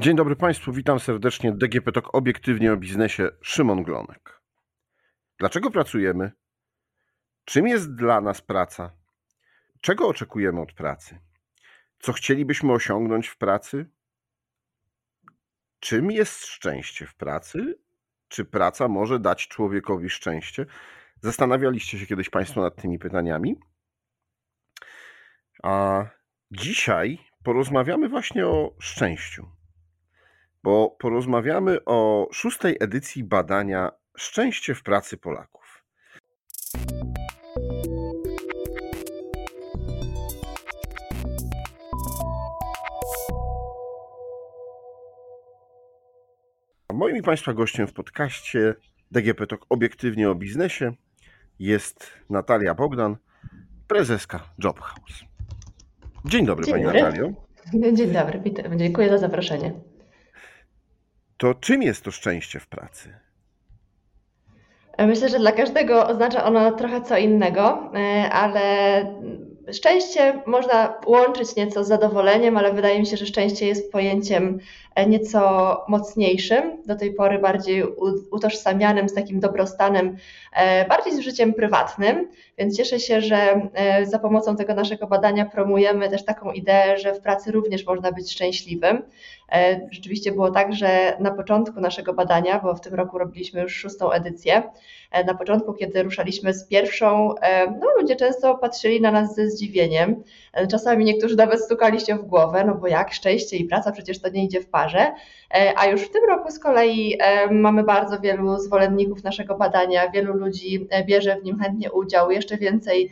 Dzień dobry Państwu, witam serdecznie. DGP Talk obiektywnie o biznesie. Szymon Glonek. Dlaczego pracujemy? Czym jest dla nas praca? Czego oczekujemy od pracy? Co chcielibyśmy osiągnąć w pracy? Czym jest szczęście w pracy? Czy praca może dać człowiekowi szczęście? Zastanawialiście się kiedyś Państwo nad tymi pytaniami? A dzisiaj porozmawiamy właśnie o szczęściu bo porozmawiamy o szóstej edycji badania Szczęście w pracy Polaków. Moim i Państwa gościem w podcaście DGP Talk obiektywnie o biznesie jest Natalia Bogdan, prezeska Jobhouse. Dzień dobry Dzień Pani dobry. Natalio. Dzień dobry, witam. Dziękuję za zaproszenie to czym jest to szczęście w pracy? Myślę, że dla każdego oznacza ono trochę co innego, e, ale szczęście można łączyć nieco z zadowoleniem, ale wydaje mi się, że szczęście jest pojęciem nieco mocniejszym, do tej pory bardziej utożsamianym z takim dobrostanem, e, bardziej z życiem prywatnym, więc cieszę się, że za pomocą tego naszego badania promujemy też taką ideę, że w pracy również można być szczęśliwym. E, rzeczywiście było tak, że na początku naszego badania, bo w tym roku robiliśmy już szóstą edycję, e, na początku, kiedy ruszaliśmy z pierwszą, e, no ludzie często patrzyli na nas ze zdziwieniem. Czasami niektórzy nawet stukali się w głowę, no bo jak szczęście i praca, przecież to nie idzie w parze. A już w tym roku z kolei mamy bardzo wielu zwolenników naszego badania, wielu ludzi bierze w nim chętnie udział, jeszcze więcej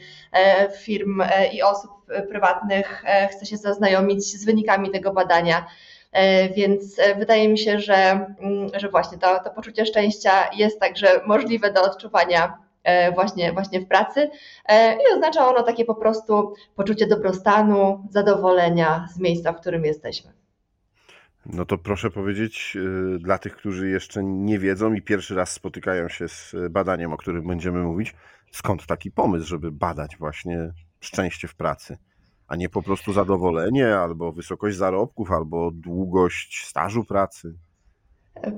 firm i osób prywatnych chce się zaznajomić z wynikami tego badania. E, więc e, wydaje mi się, że, mm, że właśnie to, to poczucie szczęścia jest także możliwe do odczuwania e, właśnie, właśnie w pracy i oznacza ono takie po prostu poczucie dobrostanu, zadowolenia z miejsca, w którym jesteśmy. No to proszę powiedzieć dla tych, którzy jeszcze nie wiedzą i pierwszy raz spotykają się z badaniem, o którym będziemy mówić, skąd taki pomysł, żeby badać właśnie szczęście w pracy? a nie po prostu zadowolenie, albo wysokość zarobków, albo długość stażu pracy?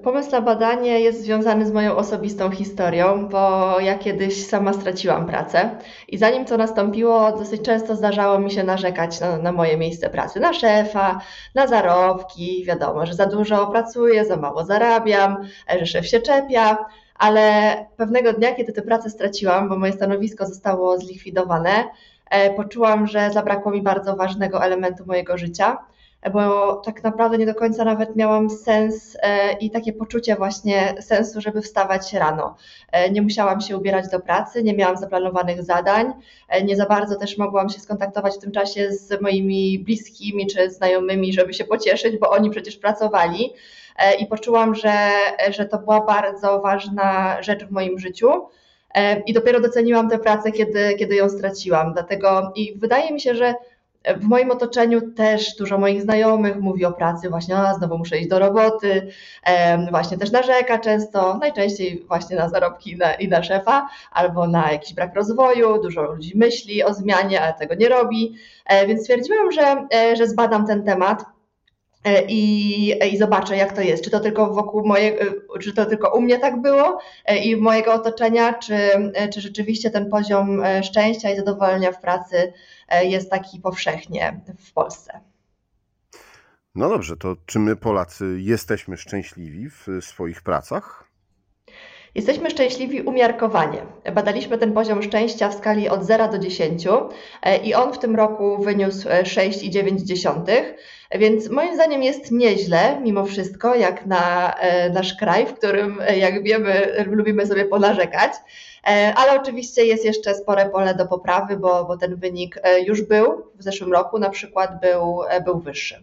Pomysł na badanie jest związany z moją osobistą historią, bo ja kiedyś sama straciłam pracę i zanim to nastąpiło, dosyć często zdarzało mi się narzekać na, na, moje miejsce pracy, na szefa, na zarobki. Wiadomo, że za dużo pracuję, za mało zarabiam, że szef się czepia, ale pewnego dnia, kiedy tę pracę straciłam, bo moje stanowisko zostało zlikwidowane, E, poczułam, że zabrakło mi bardzo ważnego elementu mojego życia, bo tak naprawdę nie do końca nawet miałam sens e, i takie poczucie właśnie sensu, żeby wstawać rano. E, nie musiałam się ubierać do pracy, nie miałam zaplanowanych zadań, nie za bardzo też mogłam się skontaktować w tym czasie z moimi bliskimi czy znajomymi, żeby się pocieszyć, bo oni przecież pracowali. I poczułam, że, że to była bardzo ważna rzecz w moim życiu. I dopiero doceniłam tę pracę, kiedy, kiedy ją straciłam. Dlatego i wydaje mi się, że w moim otoczeniu też dużo moich znajomych mówi o pracy, właśnie, a znowu muszę iść do roboty, właśnie też narzeka często, najczęściej właśnie na zarobki i na, i na szefa, albo na jakiś brak rozwoju, dużo ludzi myśli o zmianie, ale tego nie robi, e, więc stwierdziłam, że, e, że zbadam ten temat i, i zobaczę, jak to jest. Czy to tylko wokół moje, e, czy to tylko u mnie tak było e, i mojego otoczenia, czy, czy rzeczywiście ten poziom szczęścia i zadowolenia w pracy jest taki powszechnie w Polsce. No dobrze, to czy my Polacy jesteśmy szczęśliwi w swoich pracach? Jesteśmy szczęśliwi umiarkowanie. Badaliśmy ten poziom szczęścia w skali od 0 do 10 i on w tym roku wyniósł 6,9. Więc moim zdaniem jest nieźle, mimo wszystko, jak na e, nasz kraj, w którym, e, jak wiemy, lubimy sobie ponarzekać. E, ale oczywiście jest jeszcze spore pole do poprawy, bo, bo ten wynik już był w zeszłym roku, na przykład był, był wyższy.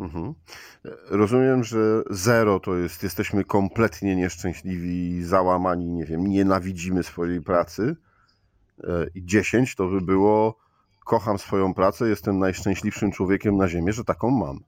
Mhm. Rozumiem, że zero to jest, jesteśmy kompletnie nieszczęśliwi, załamani, nie wiem, nienawidzimy swojej pracy. I 10 to by było kocham swoją pracę, jestem najszczęśliwszym człowiekiem na Ziemi, że taką mam.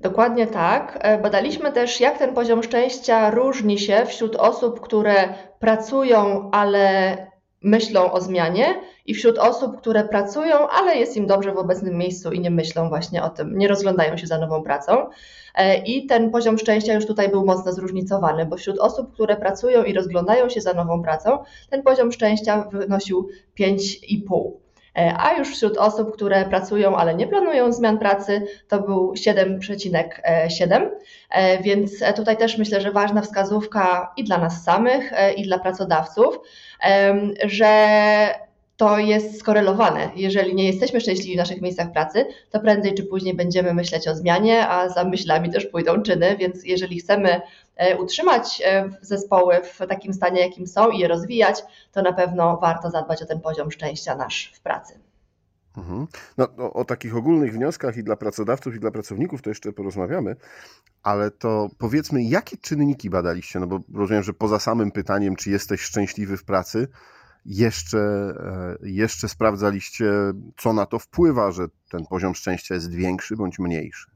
Dokładnie tak. E, badaliśmy też, jak ten poziom szczęścia różni się wśród osób, które pracują, ale myślą o zmianie i wśród osób, które pracują, ale jest im dobrze w obecnym miejscu i nie myślą właśnie o tym, nie rozglądają się za nową pracą. E, I ten poziom szczęścia już tutaj był mocno zróżnicowany, bo wśród osób, które pracują i rozglądają się za nową pracą, ten poziom szczęścia wynosił 5,5. E, a już wśród osób, które pracują, ale nie planują zmian pracy, to był 7,7. E, więc tutaj też myślę, że ważna wskazówka i dla nas samych, i dla pracodawców, że to jest skorelowane. Jeżeli nie jesteśmy szczęśliwi w naszych miejscach pracy, to prędzej czy później będziemy myśleć o zmianie, a za myślami też pójdą czyny, więc jeżeli chcemy e, utrzymać e, zespoły w takim stanie, jakim są i je rozwijać, to na pewno warto zadbać o ten poziom szczęścia nasz w pracy. Mhm. No, o, o, takich ogólnych wnioskach i dla pracodawców, i dla pracowników to jeszcze porozmawiamy, ale to powiedzmy, jakie czynniki badaliście? No bo rozumiem, że poza samym pytaniem, czy jesteś szczęśliwy w pracy, jeszcze, e, jeszcze sprawdzaliście, co na to wpływa, że ten poziom szczęścia jest większy bądź mniejszy?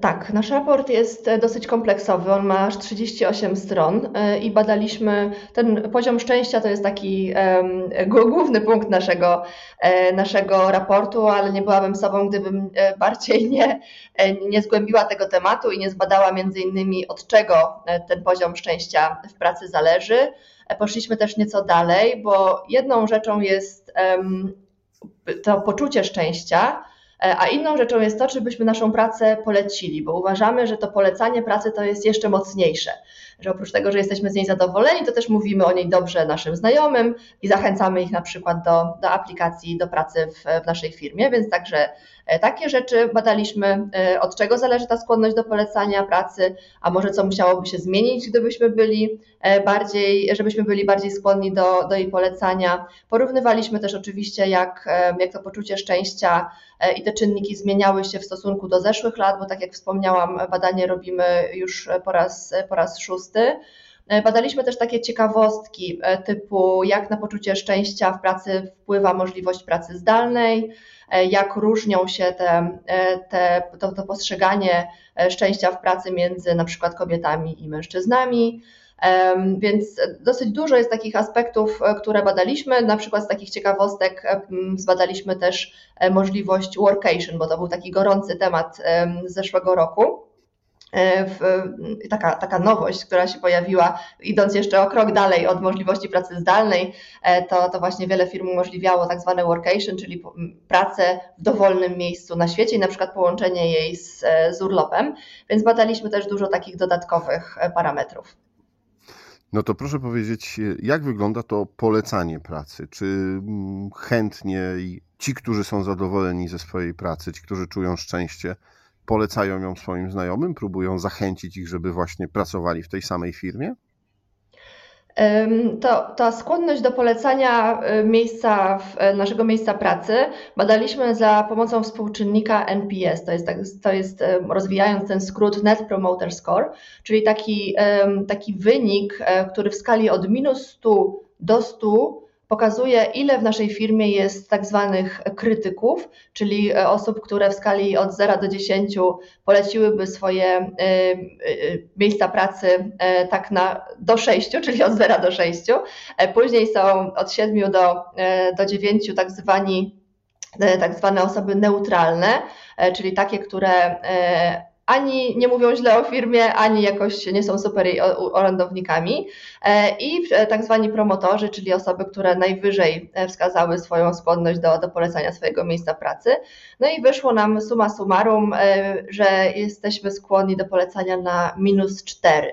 Tak, nasz raport jest e, dosyć kompleksowy. On ma aż 38 stron e, i badaliśmy ten poziom szczęścia to jest taki um, główny punkt naszego, naszego raportu, ale nie byłabym sobą, gdybym bardziej nie, nie zgłębiła tego tematu i nie zbadała między innymi od czego ten poziom szczęścia w pracy zależy poszliśmy też nieco dalej, bo jedną rzeczą jest to poczucie szczęścia, e, a inną rzeczą jest to, czy byśmy naszą pracę polecili, bo uważamy, że to polecanie pracy to jest jeszcze mocniejsze że oprócz tego, że jesteśmy z niej zadowoleni, to też mówimy o niej dobrze naszym znajomym i zachęcamy ich na przykład do, do aplikacji, do pracy w, w naszej firmie, więc także e, takie rzeczy badaliśmy, e, od czego zależy ta skłonność do polecania pracy, a może co musiałoby się zmienić, gdybyśmy byli e, bardziej, żebyśmy byli bardziej skłonni do, do jej polecania. Porównywaliśmy też oczywiście, jak, jak to poczucie szczęścia i te czynniki zmieniały się w stosunku do zeszłych lat, bo tak jak wspomniałam, badanie robimy już po raz, po raz szósty E, badaliśmy też takie ciekawostki e, typu jak na poczucie szczęścia w pracy wpływa możliwość pracy zdalnej, e, jak różnią się te, te, to, to postrzeganie szczęścia w pracy między na przykład kobietami i mężczyznami. Więc dosyć dużo jest takich aspektów, które badaliśmy. Na przykład z takich ciekawostek zbadaliśmy też możliwość workation, bo to był taki gorący temat z zeszłego roku. E, w, taka, taka nowość, która się pojawiła, idąc jeszcze o krok dalej od możliwości pracy zdalnej, e, to, to właśnie wiele firm umożliwiało tak zwane workation, czyli pracę w dowolnym miejscu na świecie i na przykład połączenie jej z, e, z urlopem, więc badaliśmy też dużo takich dodatkowych parametrów. No to proszę powiedzieć, jak wygląda to polecanie pracy? Czy chętnie ci, którzy są zadowoleni ze swojej pracy, ci, którzy czują szczęście, polecają ją swoim znajomym, próbują zachęcić ich, żeby właśnie pracowali w tej samej firmie? To, ta skłonność do polecania y, miejsca, y, naszego miejsca pracy badaliśmy za pomocą współczynnika NPS, to jest, tak, to jest rozwijając ten skrót Net Promoter Score, czyli taki, taki wynik, e, który w skali od minus 100 do 100 pokazuje, ile w naszej firmie jest tak zwanych krytyków, czyli e, osób, które w skali od 0 do 10 poleciłyby swoje e, e, miejsca pracy tak na do 6, czyli od 0 do 6. Później są od 7 do, do 9 tak zwani tak zwane osoby neutralne, czyli takie, które ani nie mówią źle o firmie, ani jakoś nie są super orędownikami. E, I e, tak zwani promotorzy, czyli osoby, które najwyżej e, wskazały swoją skłonność do, do polecania swojego miejsca pracy. No i wyszło nam suma summarum, że jesteśmy skłonni do polecania na minus 4.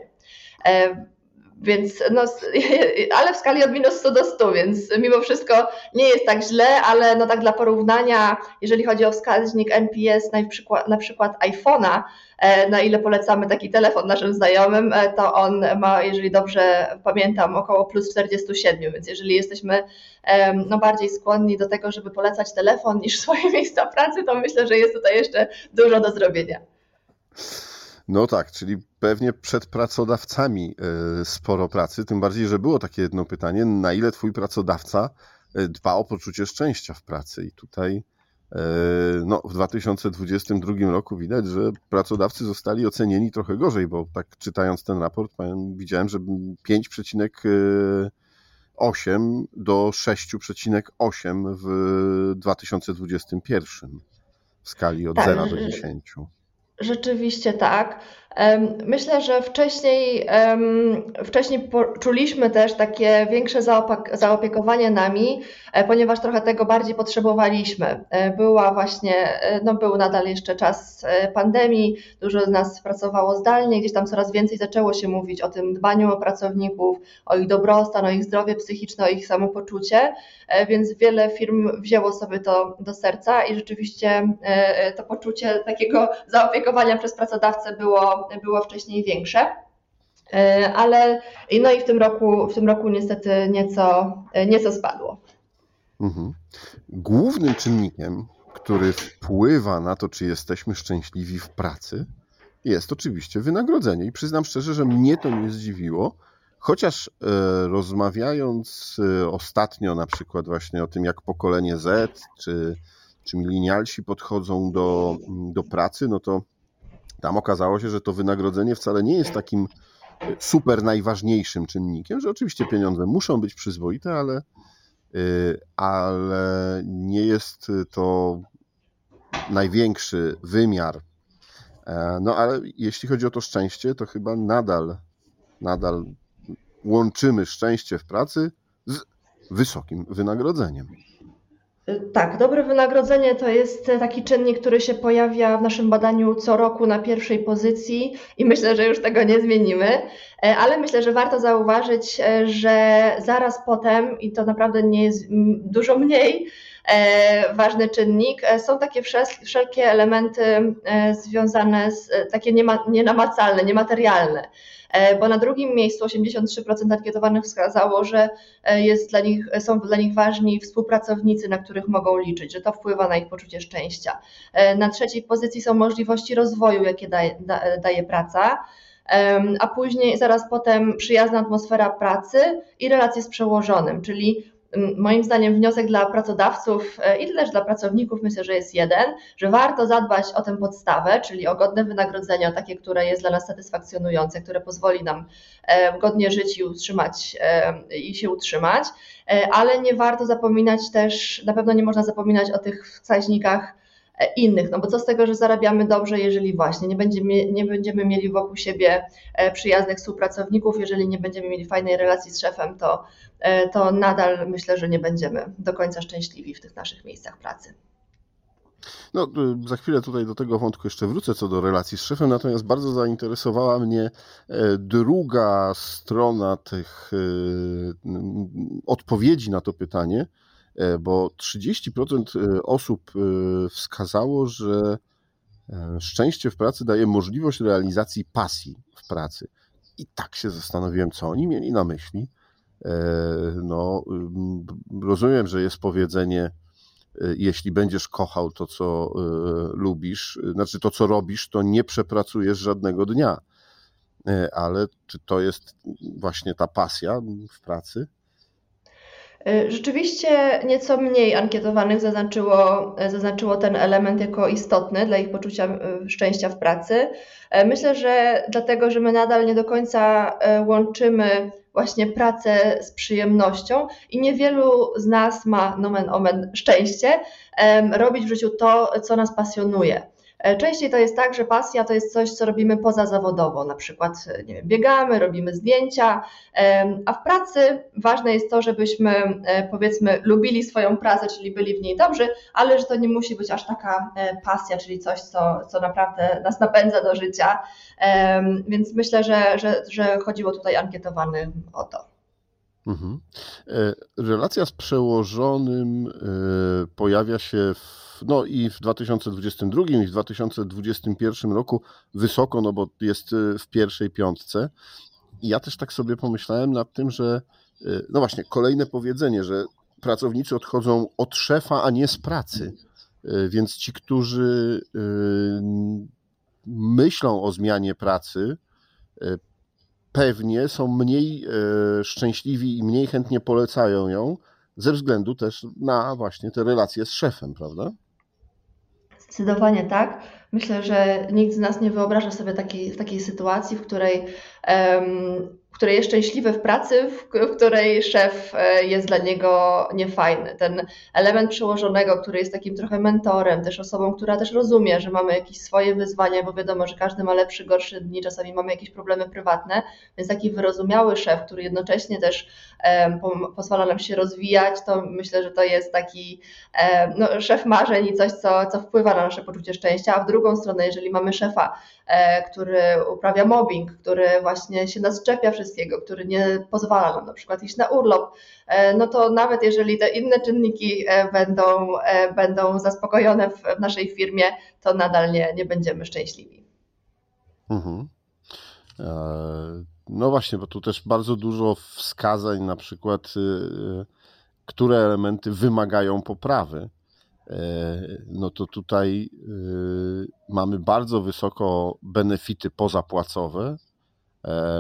Więc no, ale w skali od minus 100 do 100, więc mimo wszystko nie jest tak źle, ale no tak dla porównania, jeżeli chodzi o wskaźnik NPS, na przykład, na przykład iPhone'a, e, na ile polecamy taki telefon naszym znajomym, e, to on ma, jeżeli dobrze pamiętam, około plus 47, więc jeżeli jesteśmy no, bardziej skłonni do tego, żeby polecać telefon niż swoje miejsca pracy, to myślę, że jest tutaj jeszcze dużo do zrobienia. No tak, czyli pewnie przed pracodawcami e, sporo pracy, tym bardziej, że było takie jedno pytanie, na ile twój pracodawca e, dba o poczucie szczęścia w pracy i tutaj e, no, w 2022 roku widać, że pracodawcy zostali ocenieni trochę gorzej, bo tak czytając ten raport widziałem, że 5, 8 do 6,8 w 2021 w skali od Tak, 0 do że- 10. Rzeczywiście tak. Myślę, że wcześniej, wcześniej poczuliśmy też takie większe zaopiekowanie nami, e, ponieważ trochę tego bardziej potrzebowaliśmy. E, Była właśnie, e, no był nadal jeszcze czas pandemii, dużo z nas pracowało zdalnie, gdzieś tam coraz więcej zaczęło się mówić o tym dbaniu o pracowników, o ich dobrostan, o ich zdrowie psychiczne, o ich samopoczucie, więc wiele firm wzięło sobie to do serca i rzeczywiście to poczucie takiego zaopiekowania przez pracodawcę było, było wcześniej większe. E, Ale no i w tym roku, w tym roku niestety nieco, nieco spadło. Mhm. Głównym czynnikiem, który wpływa na to, czy jesteśmy szczęśliwi w pracy, jest oczywiście wynagrodzenie. I przyznam szczerze, że mnie to nie zdziwiło, chociaż e, rozmawiając e, ostatnio na przykład właśnie o tym, jak pokolenie Z czy, czy milenialsi podchodzą do, do pracy, no to tam okazało się, że to wynagrodzenie wcale nie jest takim e, super najważniejszym czynnikiem, że oczywiście pieniądze muszą być przyzwoite, ale Y, ale nie jest to największy wymiar. E, No ale jeśli chodzi o to szczęście, to chyba nadal, nadal łączymy szczęście w pracy z wysokim wynagrodzeniem. Tak, dobre wynagrodzenie to jest taki czynnik, który się pojawia w naszym badaniu co roku na pierwszej pozycji i myślę, że już tego nie zmienimy, E, ale myślę, że warto zauważyć, e, że zaraz potem, i to naprawdę nie jest dużo mniej ważny czynnik, e, są takie wszelkie elementy e, związane z, e, takie nienamacalne, niematerialne. E, Bo na drugim miejscu 83% ankietowanych wskazało, że e, jest dla nich, są dla nich ważni współpracownicy, na których mogą liczyć, że to wpływa na ich poczucie szczęścia. E, Na trzeciej pozycji są możliwości rozwoju, jakie daje, da, daje praca, a później, zaraz potem, przyjazna atmosfera pracy i relacje z przełożonym, czyli moim zdaniem wniosek dla pracodawców e, i też dla pracowników myślę, że jest jeden, że warto zadbać o tę podstawę, czyli o godne wynagrodzenie, takie, które jest dla nas satysfakcjonujące, które pozwoli nam e, godnie żyć i utrzymać e, i się utrzymać, ale nie warto zapominać też, na pewno nie można zapominać o tych wskaźnikach innych, no bo co z tego, że zarabiamy dobrze, jeżeli właśnie nie będziemy, nie będziemy mieli wokół siebie e, przyjaznych współpracowników, jeżeli nie będziemy mieli fajnej relacji z szefem, to, e, to nadal myślę, że nie będziemy do końca szczęśliwi w tych naszych miejscach pracy. No, y, za chwilę tutaj do tego wątku jeszcze wrócę co do relacji z szefem, natomiast bardzo zainteresowała mnie e, druga strona tych y, odpowiedzi na to pytanie, e, bo 30% osób y, wskazało, że e, szczęście w pracy daje możliwość realizacji pasji w pracy. I tak się zastanowiłem, co oni mieli na myśli. E, No, rozumiem, że jest powiedzenie, jeśli będziesz kochał to, co lubisz, znaczy to, co robisz, to nie przepracujesz żadnego dnia. E, Ale czy to jest właśnie ta pasja w pracy? E, Rzeczywiście nieco mniej ankietowanych zaznaczyło, e, zaznaczyło ten element jako istotny dla ich poczucia e, szczęścia w pracy. Myślę, że dlatego, że my nadal nie do końca łączymy właśnie pracę z przyjemnością i niewielu z nas ma nomen omen szczęście robić w życiu to, co nas pasjonuje. E, Częściej to jest tak, że pasja to jest coś, co robimy pozazawodowo, na przykład e, nie wiem, biegamy, robimy zdjęcia, a w pracy ważne jest to, żebyśmy e, powiedzmy lubili swoją pracę, czyli byli w niej dobrzy, ale że to nie musi być aż taka pasja, czyli coś, co, co naprawdę nas napędza do życia. Więc myślę, że, że, że chodziło tutaj ankietowanym o to. Mhm. Relacja z przełożonym pojawia się w, no i w 2022 i w 2021 roku wysoko, no bo jest e, w pierwszej piątce. I ja też tak sobie pomyślałem nad tym, że e, no właśnie, kolejne powiedzenie, że pracownicy odchodzą od szefa, a nie z pracy. E, Więc ci, którzy myślą o zmianie pracy, pewnie są mniej szczęśliwi i mniej chętnie polecają ją, ze względu też na właśnie te relacje z szefem, prawda? Zdecydowanie tak. Myślę, że nikt z nas nie wyobraża sobie takiej, takiej sytuacji, w której em, który jest szczęśliwy w pracy, w, której szef e, jest dla niego niefajny. Ten element przełożonego, który jest takim trochę mentorem, też osobą, która też rozumie, że mamy jakieś swoje wyzwania, bo wiadomo, że każdy ma lepszy, gorszy dni, czasami mamy jakieś problemy prywatne, więc taki wyrozumiały szef, który jednocześnie też pozwala nam się rozwijać, to myślę, że to jest taki no, szef marzeń i coś, co, co wpływa na nasze poczucie szczęścia, a w drugą stronę, jeżeli mamy szefa, e, który uprawia mobbing, który właśnie się nas czepia wszystko, wszystkiego, który nie pozwala nam na przykład iść na urlop, e, no to nawet jeżeli te inne czynniki e, będą, e, będą zaspokojone w naszej firmie, to nadal nie, nie będziemy szczęśliwi. Mhm. No właśnie, bo tu też bardzo dużo wskazań, na przykład, y, które elementy wymagają poprawy. No to tutaj y, mamy bardzo wysoko benefity pozapłacowe,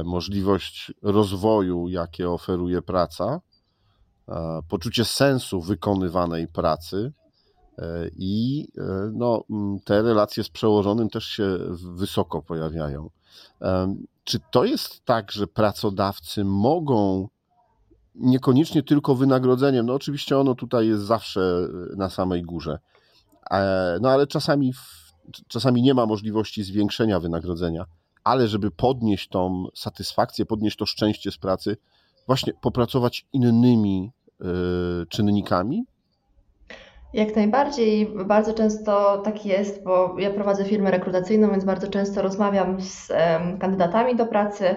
możliwość rozwoju, jakie oferuje praca, e, poczucie sensu wykonywanej pracy e, i no, te relacje z przełożonym też się wysoko pojawiają. Czy to jest tak, że pracodawcy mogą niekoniecznie tylko wynagrodzeniem, no oczywiście ono tutaj jest zawsze na samej górze, no ale czasami, czasami nie ma możliwości zwiększenia wynagrodzenia ale żeby podnieść tą satysfakcję, podnieść to szczęście z pracy, właśnie popracować innymi y, czynnikami? Jak najbardziej, bardzo często tak jest, bo ja prowadzę firmę rekrutacyjną, więc bardzo często rozmawiam z kandydatami do pracy,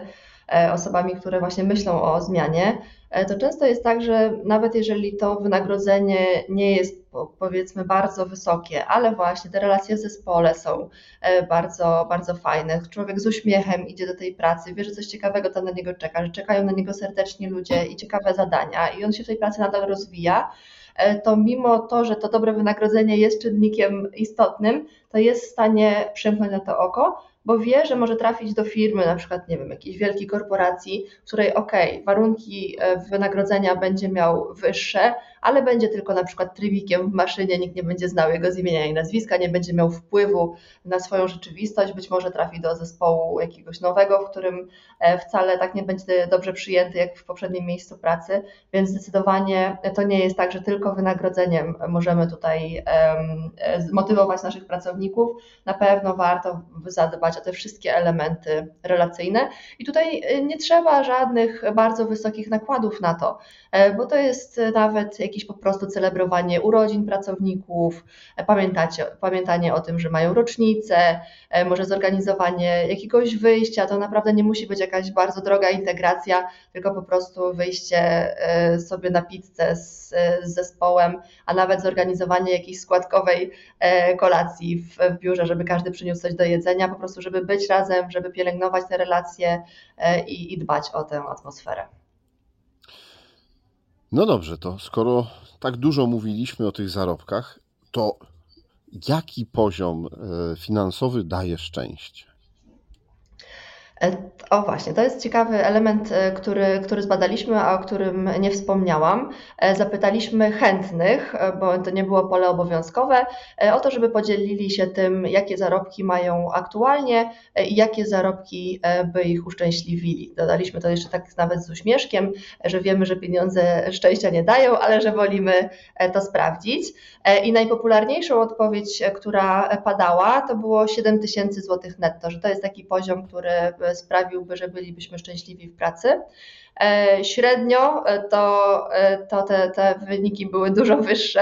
e, osobami, które właśnie myślą o zmianie. E, to często jest tak, że nawet jeżeli to wynagrodzenie nie jest powiedzmy bardzo wysokie, ale właśnie te relacje w zespole są e, bardzo, bardzo fajne. Człowiek z uśmiechem idzie do tej pracy, wie, że coś ciekawego tam na niego czeka, że czekają na niego serdeczni ludzie i ciekawe zadania i on się w tej pracy nadal rozwija e, to mimo to, że to dobre wynagrodzenie jest czynnikiem istotnym, to jest w stanie przymknąć na to oko, bo wie, że może trafić do firmy, na przykład, nie wiem, jakiejś wielkiej korporacji, w której ok, warunki e, wynagrodzenia będzie miał wyższe, ale będzie tylko na przykład trybikiem w maszynie, nikt nie będzie znał jego z imienia i nazwiska, nie będzie miał wpływu na swoją rzeczywistość, być może trafi do zespołu jakiegoś nowego, w którym e, wcale tak nie będzie dobrze przyjęty jak w poprzednim miejscu pracy, więc zdecydowanie to nie jest tak, że tylko wynagrodzeniem możemy tutaj zmotywować naszych pracowników. Na pewno warto zadbać o te wszystkie elementy relacyjne i tutaj e, nie trzeba żadnych bardzo wysokich nakładów na to, e, bo to jest nawet jakieś po prostu celebrowanie urodzin pracowników, e, pamiętacie, pamiętanie o tym, że mają rocznicę, e, może zorganizowanie jakiegoś wyjścia. To naprawdę nie musi być jakaś bardzo droga integracja, tylko po prostu wyjście e, sobie na pizzę z, z zespołem, a nawet zorganizowanie jakiejś składkowej kolacji w, w biurze, żeby każdy przyniósł coś do jedzenia, po prostu, żeby być razem, żeby pielęgnować te relacje i, i dbać o tę atmosferę. No dobrze, to skoro tak dużo mówiliśmy o tych zarobkach, to jaki poziom e, finansowy daje szczęście? E, o właśnie, to jest ciekawy element, e, który, który zbadaliśmy, a o którym nie wspomniałam. E, zapytaliśmy chętnych, bo to nie było pole obowiązkowe, o to, żeby podzielili się tym, jakie zarobki mają aktualnie i jakie zarobki by ich uszczęśliwili. Dodaliśmy to jeszcze tak nawet z uśmieszkiem, że wiemy, że pieniądze szczęścia nie dają, ale że wolimy to sprawdzić. I najpopularniejszą odpowiedź, która padała, to było 7 tysięcy złotych netto, że to jest taki poziom, który sprawiłby, że bylibyśmy szczęśliwi w pracy. E, średnio e, to, e, to te, te wyniki były dużo wyższe,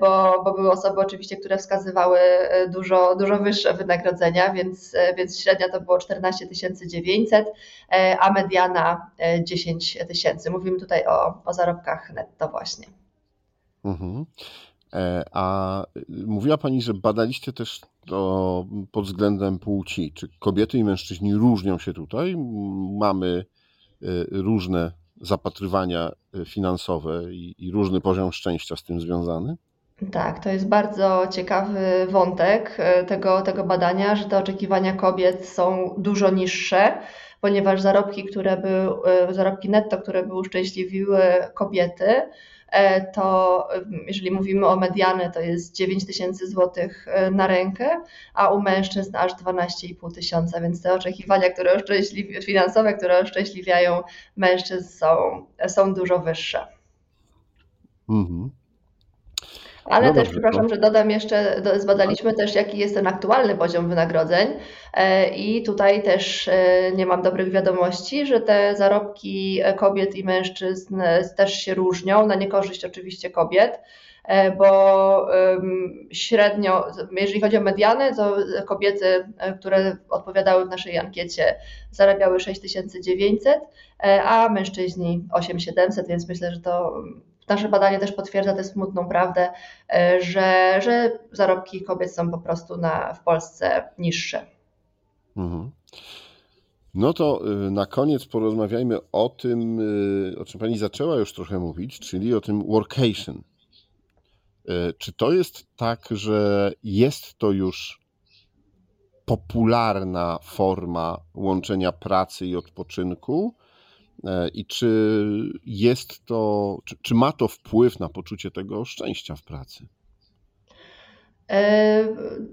bo, bo były osoby oczywiście, które wskazywały dużo, dużo wyższe wynagrodzenia, więc, więc średnia to było 14 900, a mediana 10 tysięcy. Mówimy tutaj o, o zarobkach netto właśnie. Mhm. A mówiła Pani, że badaliście też to pod względem płci. Czy kobiety i mężczyźni różnią się tutaj? Mamy y, różne zapatrywania y, finansowe i, różny poziom szczęścia z tym związany? Tak, to jest bardzo ciekawy wątek e, tego, tego badania, że te oczekiwania kobiet są dużo niższe, ponieważ zarobki, które były, zarobki netto, które by uszczęśliwiły kobiety, e, to jeżeli mówimy o mediany, to jest 9 tysięcy złotych e, na rękę, a u mężczyzn aż 12,5 tysiąca, więc te oczekiwania które finansowe, które uszczęśliwiają mężczyzn są, są dużo wyższe. Mhm. Ale no też, dobrze, przepraszam, że dodam jeszcze, zbadaliśmy też, jaki jest ten aktualny poziom wynagrodzeń e, i tutaj też e, nie mam dobrych wiadomości, że te zarobki kobiet i mężczyzn e, też się różnią, na niekorzyść oczywiście kobiet bo średnio, jeżeli chodzi o mediany, to kobiety, które odpowiadały w naszej ankiecie, zarabiały 6900, a mężczyźni 8700, więc myślę, że to Nasze badanie też potwierdza tę smutną prawdę, e, że, że zarobki kobiet są po prostu na, w Polsce niższe. Mhm. No to y, na koniec porozmawiajmy o tym, y, o czym Pani zaczęła już trochę mówić, czyli o tym workation. Y, czy to jest tak, że jest to już popularna forma łączenia pracy i odpoczynku? E, i czy jest to, czy, czy ma to wpływ na poczucie tego szczęścia w pracy? E,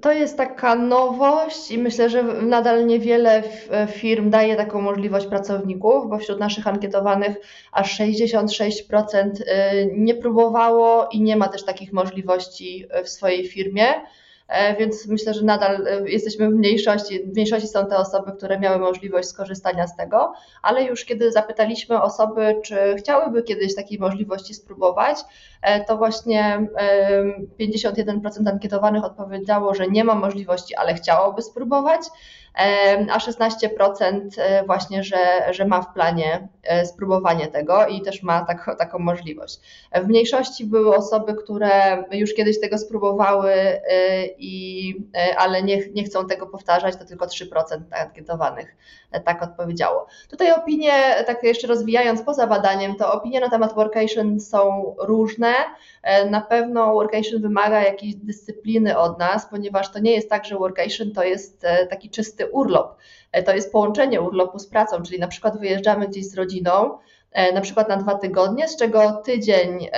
to jest taka nowość i myślę, że nadal niewiele firm daje taką możliwość pracowników, bo wśród naszych ankietowanych aż 66% e, nie próbowało i nie ma też takich możliwości w swojej firmie. E, więc myślę, że nadal e, jesteśmy w mniejszości. W mniejszości są te osoby, które miały możliwość skorzystania z tego, ale już kiedy zapytaliśmy osoby, czy chciałyby kiedyś takiej możliwości spróbować, e, to właśnie 51% ankietowanych odpowiedziało, że nie ma możliwości, ale chciałoby spróbować a 16% e, właśnie, że, że ma w planie e, spróbowanie tego i też ma tak, taką możliwość. W mniejszości były osoby, które już kiedyś tego spróbowały, e, i, ale nie, nie chcą tego powtarzać, to tylko 3% ankietowanych tak odpowiedziało. Tutaj opinie, tak jeszcze rozwijając poza badaniem, to opinie na temat workation są różne. Na pewno workation wymaga jakiejś dyscypliny od nas, ponieważ to nie jest tak, że workation to jest taki czysty urlop. E, to jest połączenie urlopu z pracą, czyli na przykład wyjeżdżamy gdzieś z rodziną, e, na przykład na dwa tygodnie, z czego tydzień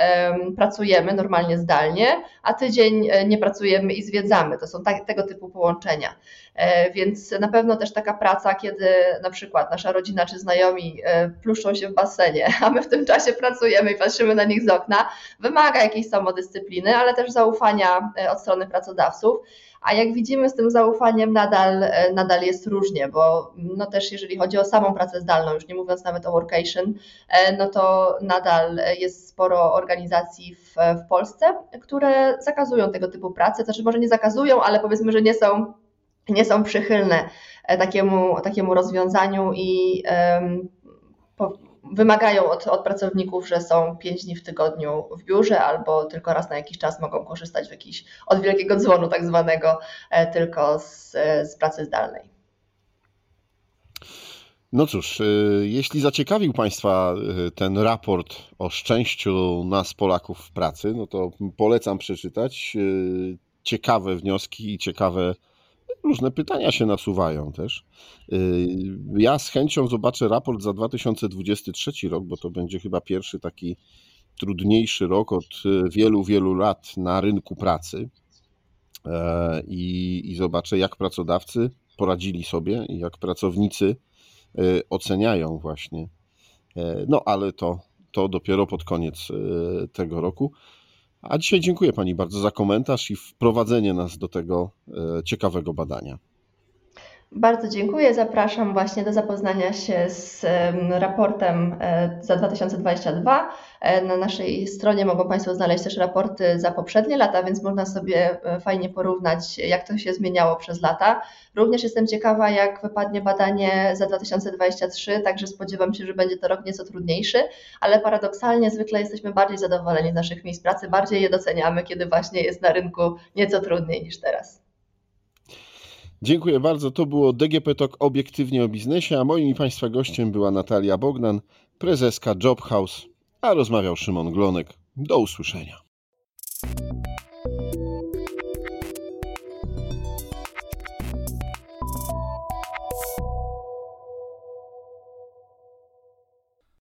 pracujemy normalnie zdalnie, a tydzień e, nie pracujemy i zwiedzamy. To są tak, tego typu połączenia. Więc na pewno też taka praca, kiedy na przykład nasza rodzina czy znajomi pluszczą się w basenie, a my w tym czasie pracujemy i patrzymy na nich z okna, wymaga jakiejś samodyscypliny, ale też zaufania od strony pracodawców. A jak widzimy, z tym zaufaniem nadal, e, nadal jest różnie, bo no też jeżeli chodzi o samą pracę zdalną, już nie mówiąc nawet o workation, e, no to nadal jest sporo organizacji w, w Polsce, które zakazują tego typu pracy. Znaczy, może nie zakazują, ale powiedzmy, że nie są, nie są przychylne e, takiemu, takiemu rozwiązaniu i um, po, wymagają od, od pracowników, że są pięć dni w tygodniu w biurze albo tylko raz na jakiś czas mogą korzystać w jakiś, od wielkiego dzwonu tak zwanego e, tylko z, z pracy zdalnej. No cóż, e, jeśli zaciekawił Państwa e, ten raport o szczęściu nas Polaków w pracy, no to polecam przeczytać. Ciekawe wnioski i ciekawe różne pytania się nasuwają też. Y, ja z chęcią zobaczę raport za 2023 rok, bo to będzie chyba pierwszy taki trudniejszy rok od y, wielu, wielu lat na rynku pracy. E, I, i zobaczę, jak pracodawcy poradzili sobie i jak pracownicy y, oceniają właśnie. E, no ale to, to dopiero pod koniec tego roku. A dzisiaj dziękuję Pani bardzo za komentarz i wprowadzenie nas do tego e, ciekawego badania. Bardzo dziękuję. Zapraszam właśnie do zapoznania się z raportem e, za 2022. E, na naszej stronie mogą Państwo znaleźć też raporty za poprzednie lata, więc można sobie e, fajnie porównać, jak to się zmieniało przez lata. Również jestem ciekawa, jak wypadnie badanie za 2023, także spodziewam się, że będzie to rok nieco trudniejszy, ale paradoksalnie zwykle jesteśmy bardziej zadowoleni z naszych miejsc pracy, bardziej je doceniamy, kiedy właśnie jest na rynku nieco trudniej niż teraz. Dziękuję bardzo. To było DGP Talk obiektywnie o biznesie, a moim i Państwa gościem była Natalia Bognan, prezeska Jobhouse, a rozmawiał Szymon Glonek. Do usłyszenia.